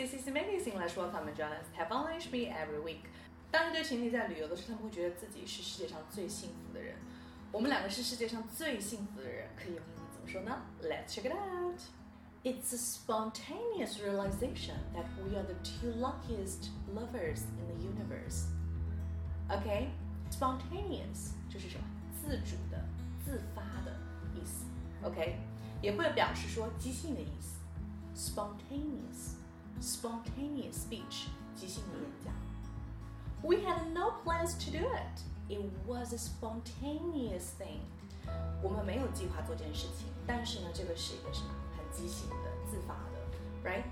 this is amazing. Let's welcome and join us. Have fun with me every week. 当一对情侣在旅游的时候，他们会觉得自己是世界上最幸福的人。我们两个是世界上最幸福的人，可以用英文怎么说呢？Let's check it out. It's a spontaneous realization that we are the two luckiest lovers in the universe. OK, spontaneous 就是什么？自主的、自发的意思。OK，也会表示说即兴的意思。Spontaneous, spontaneous speech，即兴的演讲。We had no plans to do it. It was a spontaneous thing. 我们没有计划做这件事情，但是呢，这个是一个什么？很即兴的、自发的，right?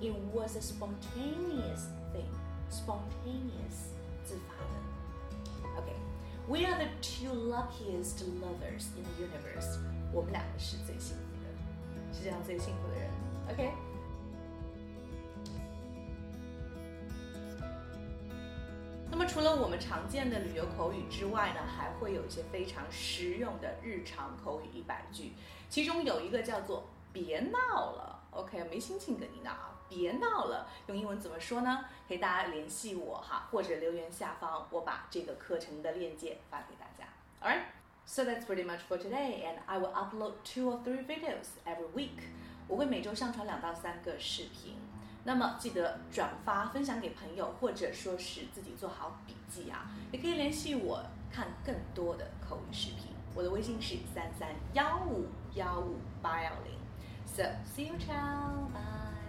It was a spontaneous thing. Spontaneous，自发的。OK。We are the two luckiest lovers in the universe. 我们两个是最幸福的，世界上最幸福的人。OK。 除了我们常见的旅游口语之外呢，还会有一些非常实用的日常口语一百句，其中有一个叫做“别闹了 ”，OK，没心情跟你闹啊，别闹了，用英文怎么说呢？可以大家联系我哈，或者留言下方，我把这个课程的链接发给大家。Alright, so that's pretty much for today, and I will upload two or three videos every week. 我会每周上传两到三个视频。那么记得转发分享给朋友，或者说是自己做好笔记啊，也可以联系我看更多的口语视频。我的微信是三三幺五幺五八幺零。So see you, ciao, bye.